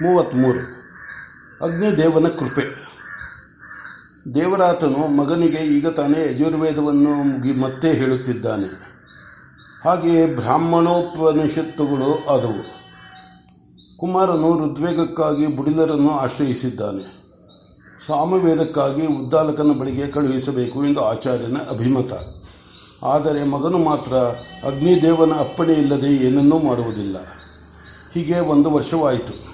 ಮೂವತ್ತ್ಮೂರು ಅಗ್ನಿದೇವನ ಕೃಪೆ. ದೇವರಾತನು ಮಗನಿಗೆ ಈಗ ತಾನೇ ಯಜುರ್ವೇದವನ್ನು ಮುಗಿ ಮತ್ತೆ ಹೇಳುತ್ತಿದ್ದಾನೆ. ಹಾಗೆಯೇ ಬ್ರಾಹ್ಮಣೋಪನಿಷತ್ತುಗಳು ಆದವು. ಕುಮಾರನು ಋದ್ವೇಗಕ್ಕಾಗಿ ಬುಡಿಲರನ್ನು ಆಶ್ರಯಿಸಿದ್ದಾನೆ. ಸಾಮವೇದಕ್ಕಾಗಿ ಉದ್ದಾಲಕನ ಬಳಿಗೆ ಕಳುಹಿಸಬೇಕು ಎಂದು ಆಚಾರ್ಯನ ಅಭಿಮತ. ಆದರೆ ಮಗನು ಮಾತ್ರ ಅಗ್ನಿದೇವನ ಅಪ್ಪಣೆ ಇಲ್ಲದೆ ಏನನ್ನೂ ಮಾಡುವುದಿಲ್ಲ. ಹೀಗೆ ಒಂದು ವರ್ಷವಾಯಿತು.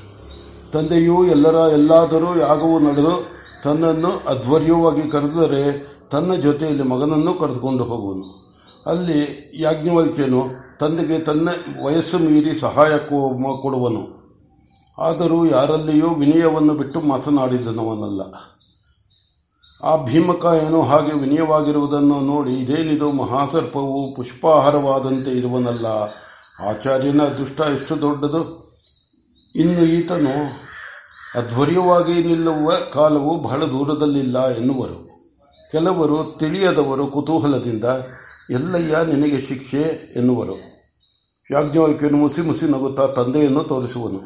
ತಂದೆಯೂ ಎಲ್ಲರ ಎಲ್ಲಾದರೂ ಯಾಗವು ನಡೆದು ತನ್ನನ್ನು ಅಧ್ವರ್ಯವಾಗಿ ಕರೆದರೆ ತನ್ನ ಜೊತೆಯಲ್ಲಿ ಮಗನನ್ನು ಕರೆದುಕೊಂಡು ಹೋಗುವನು. ಅಲ್ಲಿ ಯಾಜ್ಞವಲ್ಕ್ಯನು ತಂದೆಗೆ ತನ್ನ ವಯಸ್ಸು ಮೀರಿ ಸಹಾಯ ಕೊಡುವನು. ಆದರೂ ಯಾರಲ್ಲಿಯೂ ವಿನಯವನ್ನು ಬಿಟ್ಟು ಮಾತನಾಡಿದನವನಲ್ಲ. ಆ ಭೀಮಕ ಏನೋ ಹಾಗೆ ವಿನಯವಾಗಿರುವುದನ್ನು ನೋಡಿ ಇದೇನಿದು ಮಹಾಸರ್ಪವು ಪುಷ್ಪಾಹಾರವಾದಂತೆ ಇರುವನಲ್ಲ. ಆಚಾರ್ಯನ ಅದೃಷ್ಟ ಎಷ್ಟು ದೊಡ್ಡದು? ಇನ್ನು ಈತನು ಅಧ್ವರ್ಯವಾಗಿ ನಿಲ್ಲುವ ಕಾಲವು ಬಹಳ ದೂರದಲ್ಲಿಲ್ಲ ಎನ್ನುವರು. ಕೆಲವರು ತಿಳಿಯದವರು ಕುತೂಹಲದಿಂದ, ಎಲ್ಲಯ್ಯ, ನಿನಗೆ ಶಿಕ್ಷೆ ಎನ್ನುವರು. ಯಾಜ್ಞವಲ್ಕ್ಯನು ಮುಸಿ ಮುಸಿ ನಗುತ್ತಾ ತಂದೆಯನ್ನು ತೋರಿಸುವನು.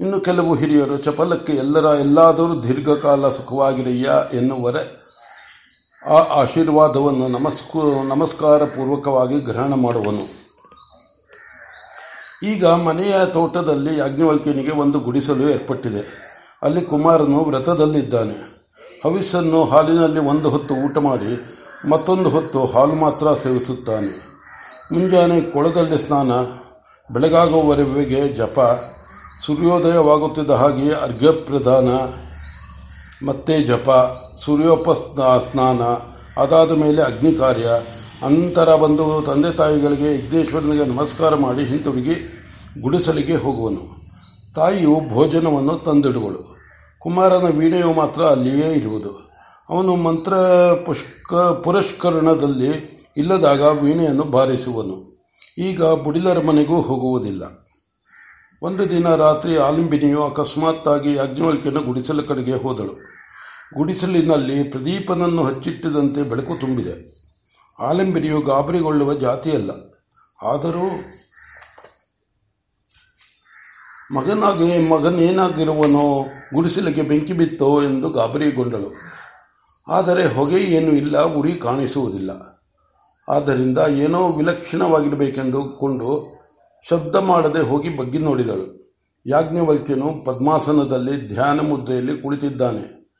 ಇನ್ನು ಕೆಲವು ಹಿರಿಯರು, ಚಪಲಕ್ಕೆ ಎಲ್ಲರ ಎಲ್ಲಾದರೂ ದೀರ್ಘಕಾಲ ಸುಖವಾಗಿರಯ್ಯ ಎನ್ನುವರೆ. ಆ ಆಶೀರ್ವಾದವನ್ನು ನಮಸ್ಕೂ ನಮಸ್ಕಾರ ಪೂರ್ವಕವಾಗಿ ಗ್ರಹಣ ಮಾಡುವನು. ಈಗ ಮನೆಯ ತೋಟದಲ್ಲಿ ಯಾಜ್ಞವಲ್ಕ್ಯನಿಗೆ ಒಂದು ಗುಡಿಸಲು ಏರ್ಪಟ್ಟಿದೆ. ಅಲ್ಲಿ ಕುಮಾರನು ವ್ರತದಲ್ಲಿದ್ದಾನೆ. ಹವಿಸ್ಸನ್ನು ಹಾಲಿನಲ್ಲಿ ಒಂದು ಹೊತ್ತು ಊಟ ಮಾಡಿ ಮತ್ತೊಂದು ಹೊತ್ತು ಹಾಲು ಮಾತ್ರ ಸೇವಿಸುತ್ತಾನೆ. ಮುಂಜಾನೆ ಕೊಳದಲ್ಲಿ ಸ್ನಾನ, ಬೆಳಗಾಗುವವರೆಗೆ ಜಪ, ಸೂರ್ಯೋದಯವಾಗುತ್ತಿದ್ದ ಹಾಗೆ ಅರ್ಘ್ಯ ಪ್ರದಾನ ಮತ್ತೆ ಜಪ ಸೂರ್ಯೋಪ ಸ್ನಾನ, ಅದಾದ ಮೇಲೆ ಅಗ್ನಿ ಕಾರ್ಯ ಅಂತರ ಬಂದು ತಂದೆ ತಾಯಿಗಳಿಗೆ ಯಜ್ಞೇಶ್ವರನಿಗೆ ನಮಸ್ಕಾರ ಮಾಡಿ ಹಿಂತಿರುಗಿ ಗುಡಿಸಲಿಗೆ ಹೋಗುವನು. ತಾಯಿಯು ಭೋಜನವನ್ನು ತಂದಿಡುವಳು. ಕುಮಾರನ ವೀಣೆಯು ಮಾತ್ರ ಅಲ್ಲಿಯೇ ಇರುವುದು. ಅವನು ಮಂತ್ರ ಪುಷ್ಕ ಪುರಸ್ಕರಣದಲ್ಲಿ ಇಲ್ಲದಾಗ ವೀಣೆಯನ್ನು ಬಾರಿಸುವನು. ಈಗ ಬುಡಿಲರ ಮನೆಗೂ ಹೋಗುವುದಿಲ್ಲ. ಒಂದು ದಿನ ರಾತ್ರಿ ಆಲಿಂಬಿನಿಯು ಅಕಸ್ಮಾತ್ತಾಗಿ ಅಗ್ನಿವಳಿಕೆಯನ್ನು ಗುಡಿಸಲ ಕಡೆಗೆ ಹೋದಳು. ಗುಡಿಸಲಿನಲ್ಲಿ ಪ್ರದೀಪನನ್ನು ಹಚ್ಚಿಟ್ಟಿದಂತೆ ಬೆಳಕು ತುಂಬಿದೆ. ಆಲಿಂಬಿನಿಯು ಗಾಬರಿಗೊಳ್ಳುವ ಜಾತಿಯಲ್ಲ. ಆದರೂ ಮಗನಾಗಿ ಮಗನೇನಾಗಿರುವನೋ ಗುಡಿಸಲಿಗೆ ಬೆಂಕಿ ಬಿತ್ತೋ ಎಂದು ಗಾಬರಿಗೊಂಡಳು. ಆದರೆ ಹೊಗೆ ಏನೂ ಇಲ್ಲ, ಉರಿ ಕಾಣಿಸುವುದಿಲ್ಲ. ಆದ್ದರಿಂದ ಏನೋ ವಿಲಕ್ಷಣವಾಗಿರಬೇಕೆಂದು ಕೊಂಡು ಶಬ್ದ ಮಾಡದೆ ಹೋಗಿ ಬಗ್ಗಿ ನೋಡಿದಳು. ಯಾಜ್ಞವಲ್ಕ್ಯನು ಪದ್ಮಾಸನದಲ್ಲಿ ಧ್ಯಾನ ಮುದ್ರೆಯಲ್ಲಿ ಕುಳಿತಿದ್ದಾನೆ.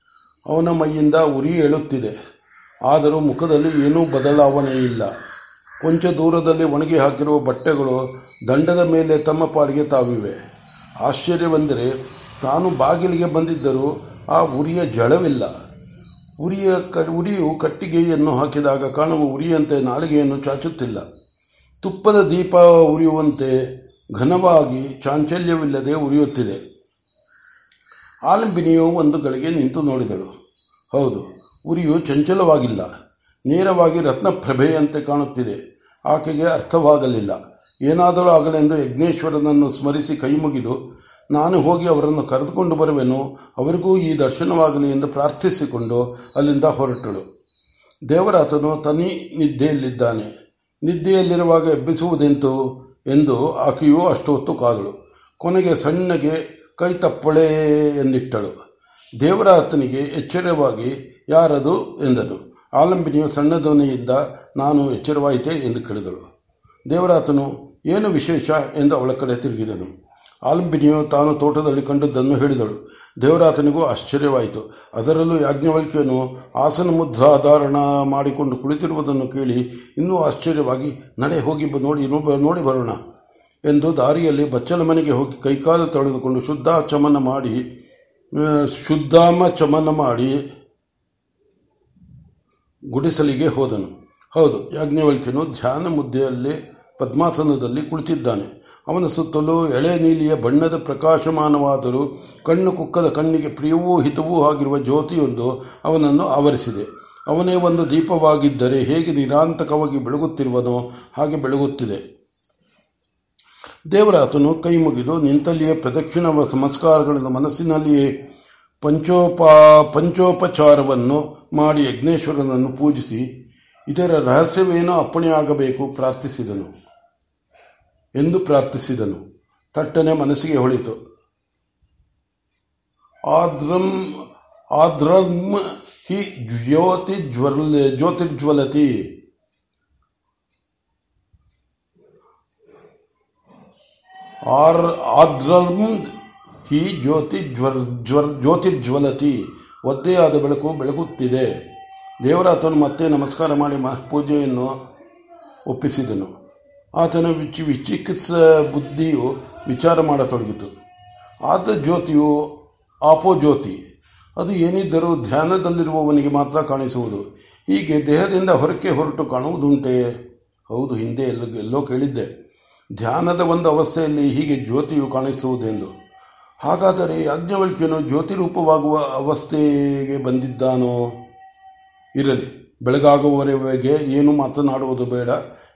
ಅವನ ಮೈಯಿಂದ ಉರಿ ಏಳುತ್ತಿದೆ. ಆದರೂ ಮುಖದಲ್ಲಿ ಏನೂ ಬದಲಾವಣೆ ಇಲ್ಲ. ಕೊಂಚ ದೂರದಲ್ಲಿ ಒಣಗಿ ಹಾಕಿರುವ ಬಟ್ಟೆಗಳು ದಂಡದ ಮೇಲೆ ತಮ್ಮ ಪಾಡಿಗೆ ತಾವಿವೆ. ಆಶ್ಚರ್ಯವೆಂದರೆ ತಾನು ಬಾಗಿಲಿಗೆ ಬಂದಿದ್ದರೂ ಆ ಉರಿಯ ಜಳವಿಲ್ಲ. ಉರಿಯ ಕ, ಉರಿಯು ಕಟ್ಟಿಗೆಯನ್ನು ಹಾಕಿದಾಗ ಕಾಣುವ ಉರಿಯಂತೆ ನಾಲಿಗೆಯನ್ನು ಚಾಚುತ್ತಿಲ್ಲ. ತುಪ್ಪದ ದೀಪ ಉರಿಯುವಂತೆ ಘನವಾಗಿ ಚಾಂಚಲ್ಯವಿಲ್ಲದೆ ಉರಿಯುತ್ತಿದೆ. ಆಲಂಬಿನಿಯು ಒಂದು ಗಳಿಗೆ ನಿಂತು ನೋಡಿದಳು. ಹೌದು ಉರಿಯು ಚಂಚಲವಾಗಿಲ್ಲ. ನೇರವಾಗಿ ರತ್ನಪ್ರಭೆಯಂತೆ ಕಾಣುತ್ತಿದೆ. ಆಕೆಗೆ ಅರ್ಥವಾಗಲಿಲ್ಲ. ಏನಾದರೂ ಆಗಲೆಂದು ಯಜ್ಞೇಶ್ವರನನ್ನು ಸ್ಮರಿಸಿ ಕೈಮುಗಿದು ನಾನು ಹೋಗಿ ಅವರನ್ನು ಕರೆದುಕೊಂಡು ಬರುವೆನು, ಅವರಿಗೂ ಈ ದರ್ಶನವಾಗಲಿ ಎಂದು ಪ್ರಾರ್ಥಿಸಿಕೊಂಡು ಅಲ್ಲಿಂದ ಹೊರಟಳು. ದೇವರಾತನು ತನಿ ನಿದ್ದೆಯಲ್ಲಿದ್ದಾನೆ. ನಿದ್ದೆಯಲ್ಲಿರುವಾಗ ಎಬ್ಬಿಸುವುದೆಂತು? ಎಂದು ಆಕೆಯೂ ಅಷ್ಟು ಹೊತ್ತು ಕಾದಳು. ಕೊನೆಗೆ ಸಣ್ಣಗೆ ಕೈ ತಪ್ಪಳೆ ಎಂದಿಟ್ಟಳು. ದೇವರಾತನಿಗೆ ಎಚ್ಚರವಾಗಿ ಯಾರದು ಎಂದನು. ಆಲಂಬಿನಿಯು ಇದ್ದ ನಾನು ಎಚ್ಚರವಾಯಿತೆ ಎಂದು ಕೇಳಿದಳು. ದೇವರಾತನು, ಏನು ವಿಶೇಷ? ಎಂದು ಅವಳ ಕಡೆ ತಿರುಗಿದನು. ಆಲಂಬಿನಿಯು ತಾನು ತೋಟದಲ್ಲಿ ಕಂಡದ್ದನ್ನು ಹೇಳಿದಳು. ದೇವರಾತನಿಗೂ ಆಶ್ಚರ್ಯವಾಯಿತು. ಅದರಲ್ಲೂ ಯಾಜ್ಞವಲ್ಕ್ಯನು ಆಸನ ಮುದ್ರಾಧಾರಣ ಮಾಡಿಕೊಂಡು ಕುಳಿತಿರುವುದನ್ನು ಕೇಳಿ ಇನ್ನೂ ಆಶ್ಚರ್ಯವಾಗಿ, ನಡೆ ಹೋಗಿ ನೋಡಿ ನೋಡಿ ಬರೋಣ ಎಂದು ದಾರಿಯಲ್ಲಿ ಬಚ್ಚಲ ಮನೆಗೆ ಹೋಗಿ ಕೈಕಾಲು ತೊಳೆದುಕೊಂಡು ಶುದ್ಧ ಚಮನ ಮಾಡಿ ಶುದ್ಧಾಮ ಚಮನ ಮಾಡಿ ಗುಡಿಸಲಿಗೆ ಹೋದನು. ಹೌದು, ಯಾಜ್ಞವಲ್ಕ್ಯನು ಧ್ಯಾನ ಮುದ್ದೆಯಲ್ಲಿ ಪದ್ಮಾಸನದಲ್ಲಿ ಕುಳಿತಿದ್ದಾನೆ. ಅವನ ಸುತ್ತಲೂ ಎಳೆ ನೀಲಿಯ ಬಣ್ಣದ ಪ್ರಕಾಶಮಾನವಾದರೂ ಕಣ್ಣು ಕುಕ್ಕದ ಕಣ್ಣಿಗೆ ಪ್ರಿಯವೂ ಹಿತವೂ ಆಗಿರುವ ಜ್ಯೋತಿಯೊಂದು ಅವನನ್ನು ಆವರಿಸಿದೆ. ಅವನೇ ಒಂದು ದೀಪವಾಗಿದ್ದರೆ ಹೇಗೆ ನಿರಾಂತಕವಾಗಿ ಬೆಳಗುತ್ತಿರುವನೋ ಹಾಗೆ ಬೆಳಗುತ್ತಿದೆ. ದೇವರಾತನು ಕೈ ಮುಗಿದು ನಿಂತಲ್ಲಿಯೇ ಪ್ರದಕ್ಷಿಣ ಸಂಸ್ಕಾರಗಳನ್ನು ಮನಸ್ಸಿನಲ್ಲಿಯೇ ಪಂಚೋಪ, ಪಂಚೋಪಚಾರವನ್ನು ಮಾಡಿ ಯಜ್ಞೇಶ್ವರನನ್ನು ಪೂಜಿಸಿ ಇದರ ರಹಸ್ಯವೇನೋ ಅಪ್ಪಣೆಯಾಗಬೇಕು ಪ್ರಾರ್ಥಿಸಿದನು. ಎಂದು ಪ್ರಾರ್ಥಿಸಿದನು. ತಟ್ಟನೆ ಮನಸ್ಸಿಗೆ ಹೊಳಿತು. ಆದ್ರಂ ಆದ್ರಂ ಹಿ ಜ್ಯೋತಿಜ್ವಲ್ ಜ್ಯೋತಿರ್ಜ್ವಲತಿ. ಆರ್, ಆದ್ರಂ ಹಿ ಜ್ಯೋತಿ ಜ್ವರ್ ಜ್ವರ್ ಒದ್ದೆಯಾದ ಬೆಳಕು ಬೆಳಗುತ್ತಿದೆ. ದೇವರಾತನು ಮತ್ತೆ ನಮಸ್ಕಾರ ಮಾಡಿ ಮ ಪೂಜೆಯನ್ನು ಒಪ್ಪಿಸಿದನು. ಆತನ ವಿಚಿ ವಿಚಿಕಿತ್ಸ ಬುದ್ಧಿಯು ವಿಚಾರ ಮಾಡತೊಡಗಿತು. ಆದ ಜ್ಯೋತಿಯು ಆಪೋ ಜ್ಯೋತಿ ಅದು ಏನಿದ್ದರೂ ಧ್ಯಾನದಲ್ಲಿರುವವನಿಗೆ ಮಾತ್ರ ಕಾಣಿಸುವುದು. ಹೀಗೆ ದೇಹದಿಂದ ಹೊರಕ್ಕೆ ಹೊರಟು ಕಾಣುವುದುಂಟೆ? ಹೌದು, ಹಿಂದೆ ಎಲ್ಲ ಎಲ್ಲೋ ಕೇಳಿದ್ದೆ. ಧ್ಯಾನದ ಒಂದು ಅವಸ್ಥೆಯಲ್ಲಿ ಹೀಗೆ ಜ್ಯೋತಿಯು ಕಾಣಿಸುವುದೆಂದು. ಹಾಗಾದರೆ ಯಾಜ್ಞವಲ್ಕ್ಯನು ಜ್ಯೋತಿರೂಪವಾಗುವ ಅವಸ್ಥೆಗೆ ಬಂದಿದ್ದಾನೋ? ಇರಲಿ, ಬೆಳಗಾಗುವವರೆಗೆ ಏನು ಮಾತನಾಡುವುದು ಬೇಡ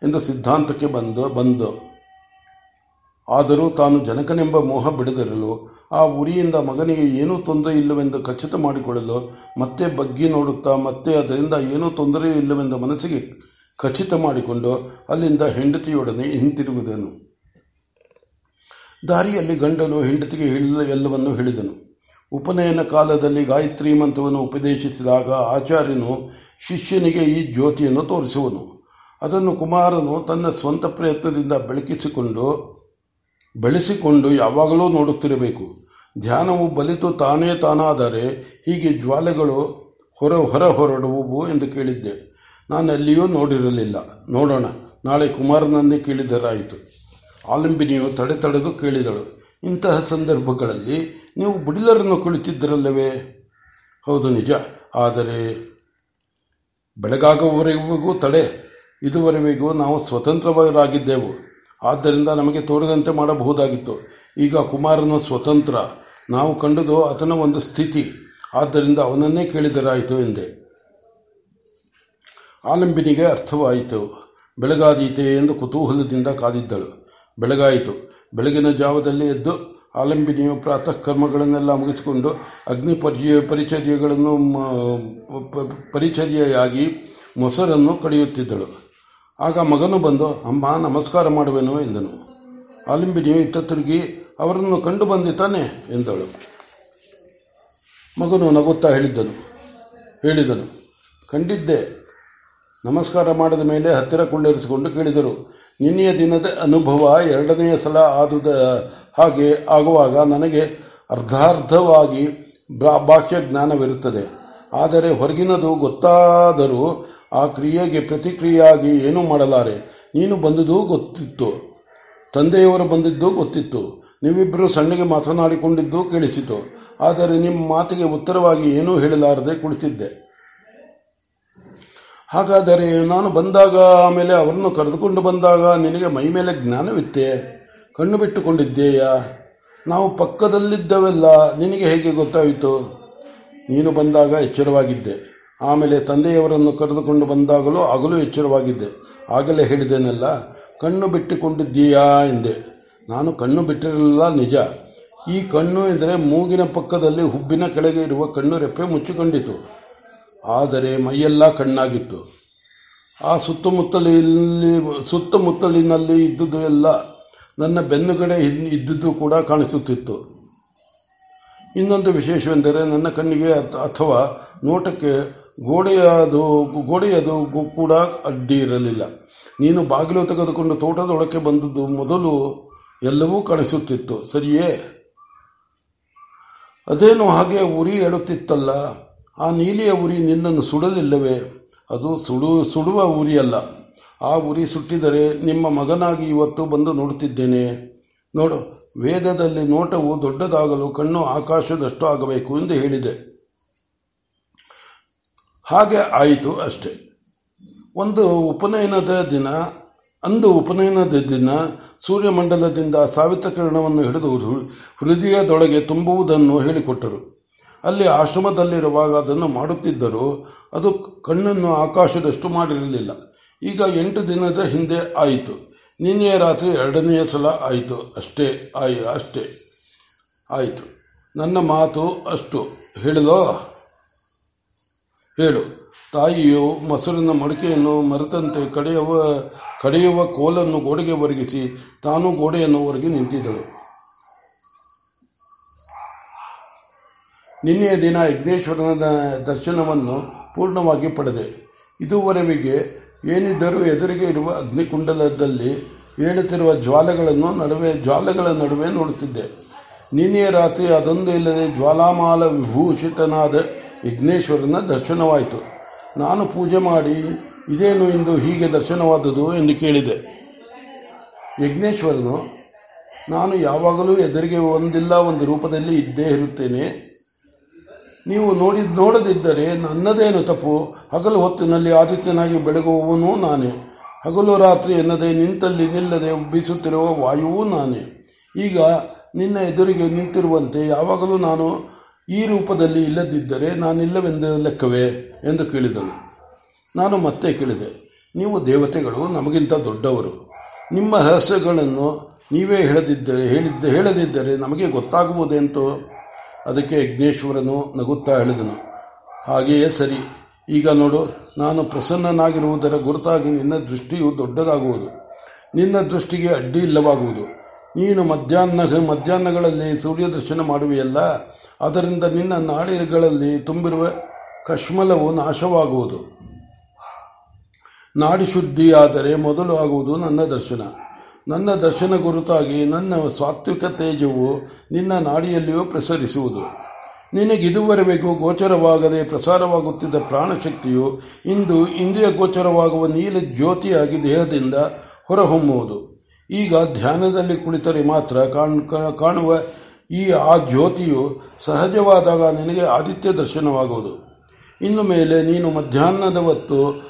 ಎಂದು ಸಿದ್ಧಾಂತಕ್ಕೆ ಬಂದು ಬಂದು. ಆದರೂ ತಾನು ಜನಕನೆಂಬ ಮೋಹ ಬಿಡದಿರಲು, ಆ ಉರಿಯಿಂದ ಮಗನಿಗೆ ಏನೂ ತೊಂದರೆ ಇಲ್ಲವೆಂದು ಖಚಿತ ಮಾಡಿಕೊಳ್ಳಲು ಮತ್ತೆ ಬಗ್ಗಿ ನೋಡುತ್ತಾ ಮತ್ತೆ ಅದರಿಂದ ಏನೂ ತೊಂದರೆ ಇಲ್ಲವೆಂದು ಮನಸ್ಸಿಗೆ ಖಚಿತ ಮಾಡಿಕೊಂಡು ಅಲ್ಲಿಂದ ಹೆಂಡತಿಯೊಡನೆ ಹಿಂತಿರುಗುದನು ದಾರಿಯಲ್ಲಿ ಗಂಡನು ಹೆಂಡತಿಗೆ ಹೇಳಿದ ಎಲ್ಲವನ್ನು ಹೇಳಿದನು. ಉಪನಯನ ಕಾಲದಲ್ಲಿ ಗಾಯತ್ರಿ ಮಂತ್ರವನ್ನು ಉಪದೇಶಿಸಿದಾಗ ಆಚಾರ್ಯನು ಶಿಷ್ಯನಿಗೆ ಈ ಜ್ಯೋತಿಯನ್ನು ತೋರಿಸುವನು. ಅದನ್ನು ಕುಮಾರನು ತನ್ನ ಸ್ವಂತ ಪ್ರಯತ್ನದಿಂದ ಬೆಳಕಿಸಿಕೊಂಡು, ಬೆಳೆಸಿಕೊಂಡು ಯಾವಾಗಲೂ ನೋಡುತ್ತಿರಬೇಕು. ಧ್ಯಾನವು ಬಲಿತು ತಾನೇ ತಾನಾದರೆ ಹೀಗೆ ಜ್ವಾಲೆಗಳು ಹೊರ ಹೊರ ಹೊರಡುವು ಎಂದು ಕೇಳಿದ್ದೆ. ನಾನು ಅಲ್ಲಿಯೂ ನೋಡಿರಲಿಲ್ಲ. ನೋಡೋಣ, ನಾಳೆ ಕುಮಾರನನ್ನೇ ಕೇಳಿದರಾಯಿತು. ಆಲಂಬಿನಿಯು ತಡೆ ತಡೆದು ಕೇಳಿದಳು, ಇಂತಹ ಸಂದರ್ಭಗಳಲ್ಲಿ ನೀವು ಬುಡಿಲರನ್ನು ಕುಳಿತಿದ್ದರಲ್ಲವೇ? ಹೌದು ನಿಜ, ಆದರೆ ಬೆಳಗಾಗುವವರೆಗೂ ತಡೆ, ಇದುವರೆಗೂ ನಾವು ಸ್ವತಂತ್ರವಾಗಿದ್ದೆವು ಆದ್ದರಿಂದ ನಮಗೆ ತೋರಿದಂತೆ ಮಾಡಬಹುದಾಗಿತ್ತು. ಈಗ ಕುಮಾರನು ಸ್ವತಂತ್ರ, ನಾವು ಕಂಡುದು ಆತನ ಒಂದು ಸ್ಥಿತಿ, ಆದ್ದರಿಂದ ಅವನನ್ನೇ ಕೇಳಿದರಾಯಿತು ಎಂದೆ. ಆಲಂಬಿನಿಗೆ ಅರ್ಥವಾಯಿತು, ಬೆಳಗಾದೀತೆ ಎಂದು ಕುತೂಹಲದಿಂದ ಕಾದಿದ್ದಳು. ಬೆಳಗಾಯಿತು. ಬೆಳಗಿನ ಜಾವದಲ್ಲಿ ಎದ್ದು ಆಲಂಬಿನಿಯು ಪ್ರಾತಃ ಕರ್ಮಗಳನ್ನೆಲ್ಲ ಮುಗಿಸಿಕೊಂಡು ಅಗ್ನಿ ಪರಿಚಯ ಪರಿಚರ್ಯಗಳನ್ನು ಪರಿಚರ್ಯೆಯಾಗಿ ಮೊಸರನ್ನು ಕಡಿಯುತ್ತಿದ್ದಳು. ಆಗ ಮಗನು ಬಂದು, ಅಮ್ಮ, ನಮಸ್ಕಾರ ಮಾಡುವೆನು ಎಂದನು. ಆಲಿಂಬಿನಿಯು ಇತ್ತ ತಿರುಗಿ ಅವರನ್ನು ಕಂಡು ಬಂದಿತಾನೆ ಎಂದಳು. ಮಗನು ನಗುತ್ತಾ ಹೇಳಿದ್ದನು, ಹೇಳಿದನು, ಕಂಡಿದ್ದೆ. ನಮಸ್ಕಾರ ಮಾಡಿದ ಮೇಲೆ ಹತ್ತಿರ ಕುಳ್ಳಿರಿಸಿಕೊಂಡು ಕೇಳಿದರು. ನಿನ್ನೆಯ ದಿನದ ಅನುಭವ ಎರಡನೆಯ ಸಲ ಆದುದ ಹಾಗೆ ಆಗುವಾಗ ನನಗೆ ಅರ್ಧಾರ್ಧವಾಗಿ ಬಾಹ್ಯ ಜ್ಞಾನವಿರುತ್ತದೆ ಆದರೆ ಹೊರಗಿನದು ಗೊತ್ತಾದರೂ ಆ ಕ್ರಿಯೆಗೆ ಪ್ರತಿಕ್ರಿಯೆಯಾಗಿ ಏನೂ ಮಾಡಲಾರೆ. ನೀನು ಬಂದುದು ಗೊತ್ತಿತ್ತು. ತಂದೆಯವರು ಬಂದಿದ್ದು ಗೊತ್ತಿತ್ತು. ನೀವಿಬ್ಬರು ಸಣ್ಣಗೆ ಮಾತನಾಡಿಕೊಂಡಿದ್ದು ಕೇಳಿಸಿತು. ಆದರೆ ನಿಮ್ಮ ಮಾತಿಗೆ ಉತ್ತರವಾಗಿ ಏನೂ ಹೇಳಲಾರದೆ ಕುಳಿತಿದ್ದೆ. ಹಾಗಾದರೆ ನಾನು ಬಂದಾಗ, ಆಮೇಲೆ ಅವರನ್ನು ಕರೆದುಕೊಂಡು ಬಂದಾಗ ನಿನಗೆ ಮೈ ಮೇಲೆ ಜ್ಞಾನವಿತ್ತೆ? ಕಣ್ಣು ಬಿಟ್ಟುಕೊಂಡಿದ್ದೇಯಾ? ನಾವು ಪಕ್ಕದಲ್ಲಿದ್ದವೆಲ್ಲ ನಿನಗೆ ಹೇಗೆ ಗೊತ್ತಾಯಿತು? ನೀನು ಬಂದಾಗ ಎಚ್ಚರವಾಗಿದ್ದೆ. ಆಮೇಲೆ ತಂದೆಯವರನ್ನು ಕರೆದುಕೊಂಡು ಬಂದಾಗಲೂ ಆಗಲೂ ಎಚ್ಚರವಾಗಿದ್ದೆ. ಆಗಲೇ ಹೇಳಿದ್ದೇನೆಲ್ಲ ಕಣ್ಣು ಬಿಟ್ಟುಕೊಂಡಿದ್ದೀಯಾ ಎಂದೆ. ನಾನು ಕಣ್ಣು ಬಿಟ್ಟಿರಲಿಲ್ಲ, ನಿಜ. ಈ ಕಣ್ಣು ಎಂದರೆ ಮೂಗಿನ ಪಕ್ಕದಲ್ಲಿ ಹುಬ್ಬಿನ ಕೆಳಗೆ ಇರುವ ಕಣ್ಣು ರೆಪ್ಪೆ ಮುಚ್ಚಿಕೊಂಡಿತು. ಆದರೆ ಮೈಯೆಲ್ಲ ಕಣ್ಣಾಗಿತ್ತು. ಆ ಸುತ್ತಮುತ್ತಲಿನಲ್ಲಿ ಸುತ್ತಮುತ್ತಲಿನಲ್ಲಿ ಇದ್ದುದು ಎಲ್ಲ ನನ್ನ ಬೆನ್ನುಗಡೆ ಇದ್ದುದು ಕೂಡ ಕಾಣಿಸುತ್ತಿತ್ತು. ಇನ್ನೊಂದು ವಿಶೇಷವೆಂದರೆ ನನ್ನ ಕಣ್ಣಿಗೆ ಅಥವಾ ನೋಟಕ್ಕೆ ಗೋಡೆಯದು ಗೋಡೆಯದು ಕೂಡ ಅಡ್ಡಿ ಇರಲಿಲ್ಲ. ನೀನು ಬಾಗಿಲು ತೆಗೆದುಕೊಂಡು ತೋಟದೊಳಕ್ಕೆ ಬಂದದ್ದು ಮೊದಲು ಎಲ್ಲವೂ ಕಾಣಿಸುತ್ತಿತ್ತು. ಸರಿಯೇ? ಅದೇನು ಹಾಗೆ ಉರಿ ಹೇಳುತ್ತಿತ್ತಲ್ಲ ಆ ನೀಲಿಯ ಉರಿ ನಿನ್ನನ್ನು ಸುಡಲಿಲ್ಲವೇ? ಅದು ಸುಡು, ಸುಡುವ ಉರಿಯಲ್ಲ. ಆ ಉರಿ ಸುಟ್ಟಿದರೆ ನಿಮ್ಮ ಮಗನಾಗಿ ಇವತ್ತು ಬಂದು ನೋಡುತ್ತಿದ್ದೇನೆ. ನೋಡು, ವೇದದಲ್ಲಿ ನೋಟವು ದೊಡ್ಡದಾಗಲು ಕಣ್ಣು ಆಕಾಶದಷ್ಟು ಆಗಬೇಕು ಎಂದು ಹೇಳಿದೆ. ಹಾಗೆ ಆಯಿತು ಅಷ್ಟೆ. ಒಂದು ಉಪನಯನದ ದಿನ, ಅಂದು ಉಪನಯನದ ದಿನ ಸೂರ್ಯಮಂಡಲದಿಂದ ಸಾವಿತ ಕಿರಣವನ್ನು ಹಿಡಿದು ಹೃದಯದೊಳಗೆ ತುಂಬುವುದನ್ನು ಹೇಳಿಕೊಟ್ಟರು. ಅಲ್ಲಿ ಆಶ್ರಮದಲ್ಲಿರುವಾಗ ಅದನ್ನು ಮಾಡುತ್ತಿದ್ದರೂ ಅದು ಕಣ್ಣನ್ನು ಆಕಾಶದಷ್ಟು ಮಾಡಿರಲಿಲ್ಲ. ಈಗ ಎಂಟು ದಿನದ ಹಿಂದೆ ಆಯಿತು. ನಿನ್ನೆಯ ರಾತ್ರಿ ಎರಡನೆಯ ಸಲ ಆಯಿತು. ಅಷ್ಟೇ, ಆಯ್, ಅಷ್ಟೇ. ಆಯಿತು. ನನ್ನ ಮಾತು ಅಷ್ಟು. ಹೇಳಲೋ? ಹೇಳು. ತಾಯಿಯು ಮೊಸರಿನ ಮಡಿಕೆಯನ್ನು ಮರೆತಂತೆ ಕಡೆಯವ, ಕಡೆಯುವ ಕೋಲನ್ನು ಗೋಡೆಗೆ ಒರಗಿಸಿ ತಾನು ಗೋಡೆಯನ್ನು ಹೊರಗೆ ನಿಂತಿದ್ದಳು. ನಿನ್ನೆಯ ದಿನ ಯಜ್ಞೇಶ್ವರನ ದರ್ಶನವನ್ನು ಪೂರ್ಣವಾಗಿ ಪಡೆದೆ. ಇದುವರೆಗೆ ಏನಿದ್ದರೂ ಎದುರಿಗೆ ಇರುವ ಅಗ್ನಿಕುಂಡಲದಲ್ಲಿ ಏಳುತ್ತಿರುವ ಜ್ವಾಲೆಗಳನ್ನು ನಡುವೆ, ಜ್ವಾಲೆಗಳ ನಡುವೆ ನೋಡುತ್ತಿದ್ದೆ. ನಿನ್ನೆಯ ರಾತ್ರಿ ಅದೊಂದು ಇಲ್ಲದೆ ಜ್ವಾಲಾಮಾಲ ವಿಭೂಷಿತನಾದ ಯಜ್ಞೇಶ್ವರನ ದರ್ಶನವಾಯಿತು. ನಾನು ಪೂಜೆ ಮಾಡಿ ಇದೇನು ಎಂದು ಹೀಗೆ ದರ್ಶನವಾದುದು ಎಂದು ಕೇಳಿದೆ. ಯಜ್ಞೇಶ್ವರನು, ನಾನು ಯಾವಾಗಲೂ ಎದುರಿಗೆ ಒಂದಿಲ್ಲ, ಒಂದು ರೂಪದಲ್ಲಿ ಇದ್ದೇ ಇರುತ್ತೇನೆ. ನೀವು ನೋಡಿದ ನೋಡದಿದ್ದರೆ ನನ್ನದೇನು ತಪ್ಪು? ಹಗಲು ಹೊತ್ತಿನಲ್ಲಿ ಆದಿತ್ಯನಾಗಿ ಬೆಳಗುವವನೂ ನಾನೇ. ಹಗಲು ರಾತ್ರಿ ಎನ್ನದೆ ನಿಂತಲ್ಲಿ ನಿಲ್ಲದೆ ಬೀಸುತ್ತಿರುವ ವಾಯುವೂ ನಾನೇ. ಈಗ ನಿನ್ನ ಎದುರಿಗೆ ನಿಂತಿರುವಂತೆ ಯಾವಾಗಲೂ ನಾನು ಈ ರೂಪದಲ್ಲಿ ಇಲ್ಲದಿದ್ದರೆ ನಾನಿಲ್ಲವೆಂದು ಲೆಕ್ಕವೇ? ಎಂದು ಕೇಳಿದನು. ನಾನು ಮತ್ತೆ ಕೇಳಿದೆ, ನೀವು ದೇವತೆಗಳು, ನಮಗಿಂತ ದೊಡ್ಡವರು. ನಿಮ್ಮ ರಹಸ್ಯಗಳನ್ನು ನೀವೇ ಹೇಳದಿದ್ದರೆ, ಹೇಳಿದ್ದ ಹೇಳದಿದ್ದರೆ ನಮಗೆ ಗೊತ್ತಾಗುವುದೆಂತೋ? ಅದಕ್ಕೆ ಯಜ್ಞೇಶ್ವರನು ನಗುತ್ತಾ ಹೇಳಿದನು. ಹಾಗೆಯೇ ಸರಿ. ಈಗ ನೋಡು, ನಾನು ಪ್ರಸನ್ನನಾಗಿರುವುದರ ಗುರುತಾಗಿ ನಿನ್ನ ದೃಷ್ಟಿಯು ದೊಡ್ಡದಾಗುವುದು. ನಿನ್ನ ದೃಷ್ಟಿಗೆ ಅಡ್ಡಿ ಇಲ್ಲವಾಗುವುದು. ನೀನು ಮಧ್ಯಾಹ್ನ, ಮಧ್ಯಾಹ್ನಗಳಲ್ಲಿ ಸೂರ್ಯ ದರ್ಶನ ಮಾಡುವೆಯಲ್ಲ, ಅದರಿಂದ ನಿನ್ನ ನಾಡಿಗಳಲ್ಲಿ ತುಂಬಿರುವ ಕಶ್ಮಲವು ನಾಶವಾಗುವುದು. ನಾಡಿ ಶುದ್ಧಿಯಾದರೆ ಮೊದಲು ಆಗುವುದು ನನ್ನ ದರ್ಶನ. ನನ್ನ ದರ್ಶನ ಗುರುತಾಗಿ ನನ್ನ ಸಾತ್ವಿಕ ತೇಜವು ನಿನ್ನ ನಾಡಿಯಲ್ಲಿಯೂ ಪ್ರಸರಿಸುವುದು. ನಿನಗಿದುವರೆಗೂ ಗೋಚರವಾಗದೆ ಪ್ರಸಾರವಾಗುತ್ತಿದ್ದ ಪ್ರಾಣಶಕ್ತಿಯು ಇಂದು ಇಂದ್ರಿಯ ಗೋಚರವಾಗುವ ನೀಲ ಜ್ಯೋತಿಯಾಗಿ ದೇಹದಿಂದ ಹೊರಹೊಮ್ಮುವುದು. ಈಗ ಧ್ಯಾನದಲ್ಲಿ ಕುಳಿತರೆ ಮಾತ್ರ ಕಾಣುವ ಈ ಆ ಜ್ಯೋತಿಯು ಸಹಜವಾದಾಗ ನಿನಗೆ ಆದಿತ್ಯ ದರ್ಶನವಾಗುವುದು. ಇನ್ನು ಮೇಲೆ ನೀನು ಮಧ್ಯಾಹ್ನದ ಹೊತ್ತು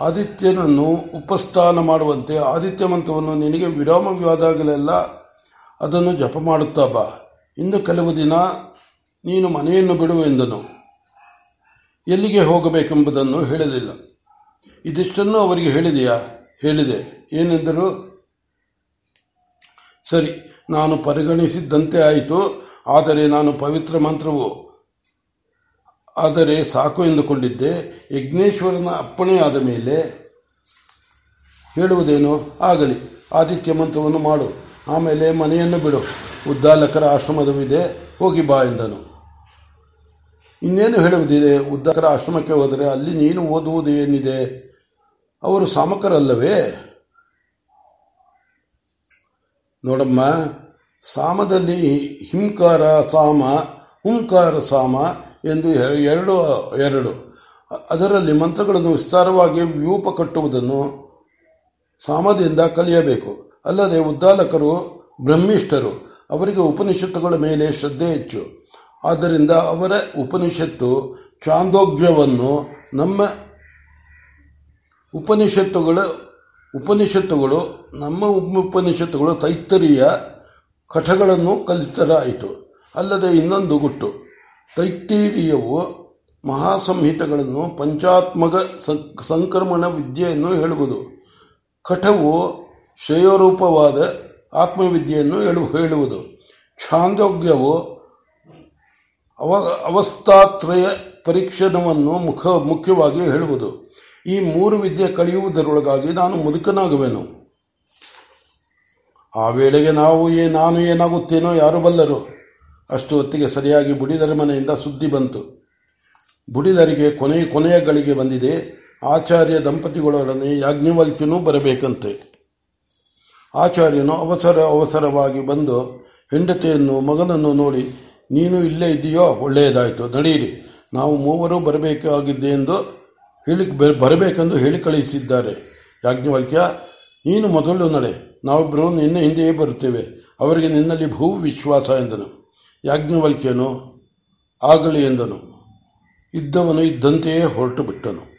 ಆದಿತ್ಯನನ್ನು ಉಪಸ್ಥಾನ ಮಾಡುವಂತೆ ಆದಿತ್ಯ ಮಂತ್ರವನ್ನು ನಿನಗೆ ವಿರಾಮವಾದಾಗಲೆಲ್ಲ ಅದನ್ನು ಜಪ ಮಾಡುತ್ತಾ ಬಾ. ಇನ್ನು ಕೆಲವು ದಿನ ನೀನು ಮನೆಯನ್ನು ಬಿಡುವೆಂದನು ಎಲ್ಲಿಗೆ ಹೋಗಬೇಕೆಂಬುದನ್ನು ಹೇಳಲಿಲ್ಲ. ಇದಿಷ್ಟನ್ನು ಅವರಿಗೆ ಹೇಳಿದೆಯಾ? ಹೇಳಿದೆ. ಏನೆಂದರು? ಸರಿ, ನಾನು ಪರಿಗಣಿಸಿದ್ದಂತೆ ಆಯಿತು, ಆದರೆ ನಾನು ಪವಿತ್ರ ಮಂತ್ರವು ಆದರೆ ಸಾಕು ಎಂದುಕೊಂಡಿದ್ದೆ. ಯಜ್ಞೇಶ್ವರನ ಅಪ್ಪಣೆ ಆದ ಮೇಲೆ ಹೇಳುವುದೇನು ಆಗಲಿ. ಆದಿತ್ಯ ಮಂತ್ರವನ್ನು ಮಾಡು. ಆಮೇಲೆ ಮನೆಯನ್ನು ಬಿಡು. ಉದ್ದಾಲಕರ ಆಶ್ರಮದವಿದೆ ಹೋಗಿ ಬಾ ಎಂದನು. ಇನ್ನೇನು ಹೇಳುವುದಿದೆ? ಉದ್ದಾಲಕರ ಆಶ್ರಮಕ್ಕೆ ಹೋದರೆ ಅಲ್ಲಿ ನೀನು ಓದುವುದು ಏನಿದೆ ಅವರು ಸಾಮಕರಲ್ಲವೇ? ನೋಡಮ್ಮ, ಸಾಮದಲ್ಲಿ ಹಿಂಕಾರ ಸಾಮ, ಹುಂಕಾರ ಸಾಮ ಎಂದು ಎರಡು ಎರಡು. ಅದರಲ್ಲಿ ಮಂತ್ರಗಳನ್ನು ವಿಸ್ತಾರವಾಗಿ ವ್ಯೂಪ ಕಟ್ಟುವುದನ್ನು ಸಾಮದಿಂದ ಕಲಿಯಬೇಕು. ಅಲ್ಲದೆ ಉದ್ದಾಲಕರು, ಬ್ರಹ್ಮಿಷ್ಠರು, ಅವರಿಗೆ ಉಪನಿಷತ್ತುಗಳ ಮೇಲೆ ಶ್ರದ್ಧೆ ಹೆಚ್ಚು. ಆದ್ದರಿಂದ ಅವರ ಉಪನಿಷತ್ತು ಚಾಂದೋಗ್ಯವನ್ನು ನಮ್ಮ ಉಪನಿಷತ್ತುಗಳು ಉಪನಿಷತ್ತುಗಳು, ನಮ್ಮ ಉಪನಿಷತ್ತುಗಳು ತೈತ್ತರಿಯ ಕಠಗಳನ್ನು ಕಲಿತರಾಯಿತು. ಅಲ್ಲದೆ ಇನ್ನೊಂದು ಗುಟ್ಟು. ತೈತ್ತೀರಿಯವು ಮಹಾಸಂಹಿತಗಳನ್ನು ಪಂಚಾತ್ಮಕ ಸಂಕ್ರಮಣ ವಿದ್ಯೆಯನ್ನು ಹೇಳುವುದು. ಕಠವು ಶ್ರೇಯೋರೂಪವಾದ ಆತ್ಮವಿದ್ಯೆಯನ್ನು ಹೇಳು, ಹೇಳುವುದು. ಛಾಂದೋಗ್ಯವು ಅವ, ಅವಸ್ಥಾತ್ರಯ ಪರೀಕ್ಷಣವನ್ನು ಮುಖ, ಮುಖ್ಯವಾಗಿ ಹೇಳುವುದು. ಈ ಮೂರು ವಿದ್ಯೆ ಕಲಿಯುವುದರೊಳಗಾಗಿ ನಾನು ಮುದುಕನಾಗುವೆನು. ಆ ವೇಳೆಗೆ ನಾವು ಏ, ನಾನು ಏನಾಗುತ್ತೇನೋ ಯಾರು ಬಲ್ಲರು? ಅಷ್ಟು ಹೊತ್ತಿಗೆ ಸರಿಯಾಗಿ ಬುಡಿದರ ಮನೆಯಿಂದ ಸುದ್ದಿ ಬಂತು. ಬುಡಿದರಿಗೆ ಕೊನೆ ಕೊನೆಯ ಗಳಿಗೆ ಬಂದಿದೆ. ಆಚಾರ್ಯ ದಂಪತಿಗಳೊಡನೆ ಯಾಜ್ಞವಲ್ಕ್ಯನೂ ಬರಬೇಕಂತೆ. ಆಚಾರ್ಯನು ಅವಸರ ಅವಸರವಾಗಿ ಬಂದು, ಹೆಂಡತಿಯನ್ನು, ಮಗನನ್ನು ನೋಡಿ, ನೀನು ಇಲ್ಲೇ ಇದೆಯೋ? ಒಳ್ಳೆಯದಾಯಿತು ನಡೆಯಿರಿ ನಾವು ಮೂವರು ಬರಬೇಕಾಗಿದ್ದೆ ಎಂದು ಹೇಳಿ, ಬರಬೇಕೆಂದು ಹೇಳಿ ಕಳುಹಿಸಿದ್ದಾರೆ ಯಾಜ್ಞವಲ್ಕ್ಯ, ನೀನು ಮೊದಲು ನಡೆ. ನಾವಿಬ್ಬರು ನಿನ್ನ ಹಿಂದೆಯೇ ಬರುತ್ತೇವೆ. ಅವರಿಗೆ ನಿನ್ನಲ್ಲಿ ಭೂ ವಿಶ್ವಾಸ ಎಂದನು. ಯಾಜ್ಞವಲ್ಕ್ಯನು ಆಗಲಿ ಎಂದನು. ಇದ್ದವನು ಇದ್ದಂತೆಯೇ ಹೊರಟು ಬಿಟ್ಟನು